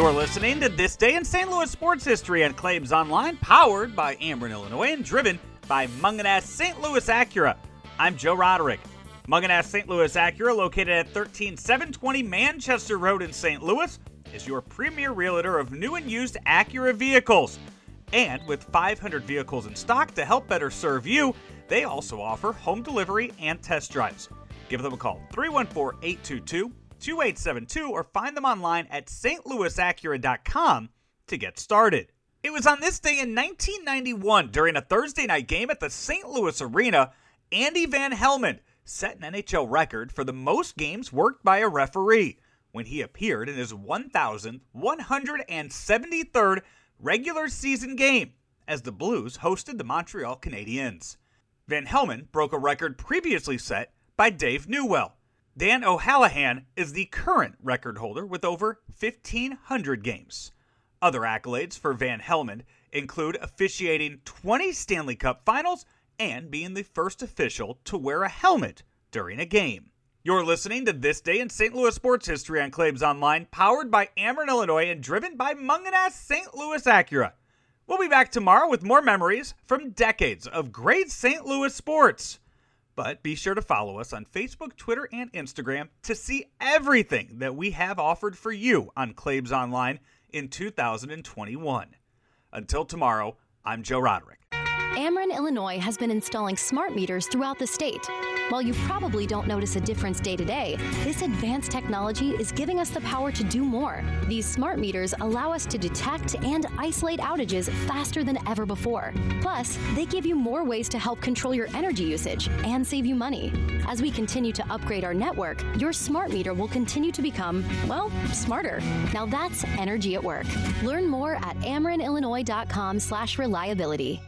You're listening to This Day in St. Louis Sports History on Claims Online, powered by Ameren, Illinois, and driven by Mungenast St. Louis Acura. I'm Joe Roderick. Mungenast St. Louis Acura, located at 13720 Manchester Road in St. Louis, is your premier realtor of new and used Acura vehicles. And with 500 vehicles in stock to help better serve you, they also offer home delivery and test drives. Give them a call 314 822 2872 or find them online at stlouisacura.com to get started. It was on this day in 1991 during a Thursday night game at the St. Louis Arena, Andy Van Hellemond set an NHL record for the most games worked by a referee when he appeared in his 1,173rd regular season game as the Blues hosted the Montreal Canadiens. Van Helmond broke a record previously set by Dave Newell. Dan O'Halloran is the current record holder with over 1,500 games. Other accolades for Van Hellemond include officiating 20 Stanley Cup finals and being the first official to wear a helmet during a game. You're listening to This Day in St. Louis Sports History on Claims Online, powered by Ameren, Illinois, and driven by Mungenast St. Louis Acura. We'll be back tomorrow with more memories from decades of great St. Louis sports. But be sure to follow us on Facebook, Twitter, and Instagram to see everything that we have offered for you on Claims Online in 2021. Until tomorrow, I'm Joe Roderick. Ameren, Illinois has been installing smart meters throughout the state. While you probably don't notice a difference day to day, this advanced technology is giving us the power to do more. These smart meters allow us to detect and isolate outages faster than ever before. Plus, they give you more ways to help control your energy usage and save you money. As we continue to upgrade our network, your smart meter will continue to become, well, smarter. Now that's energy at work. Learn more at amerenillinois.com slash reliability.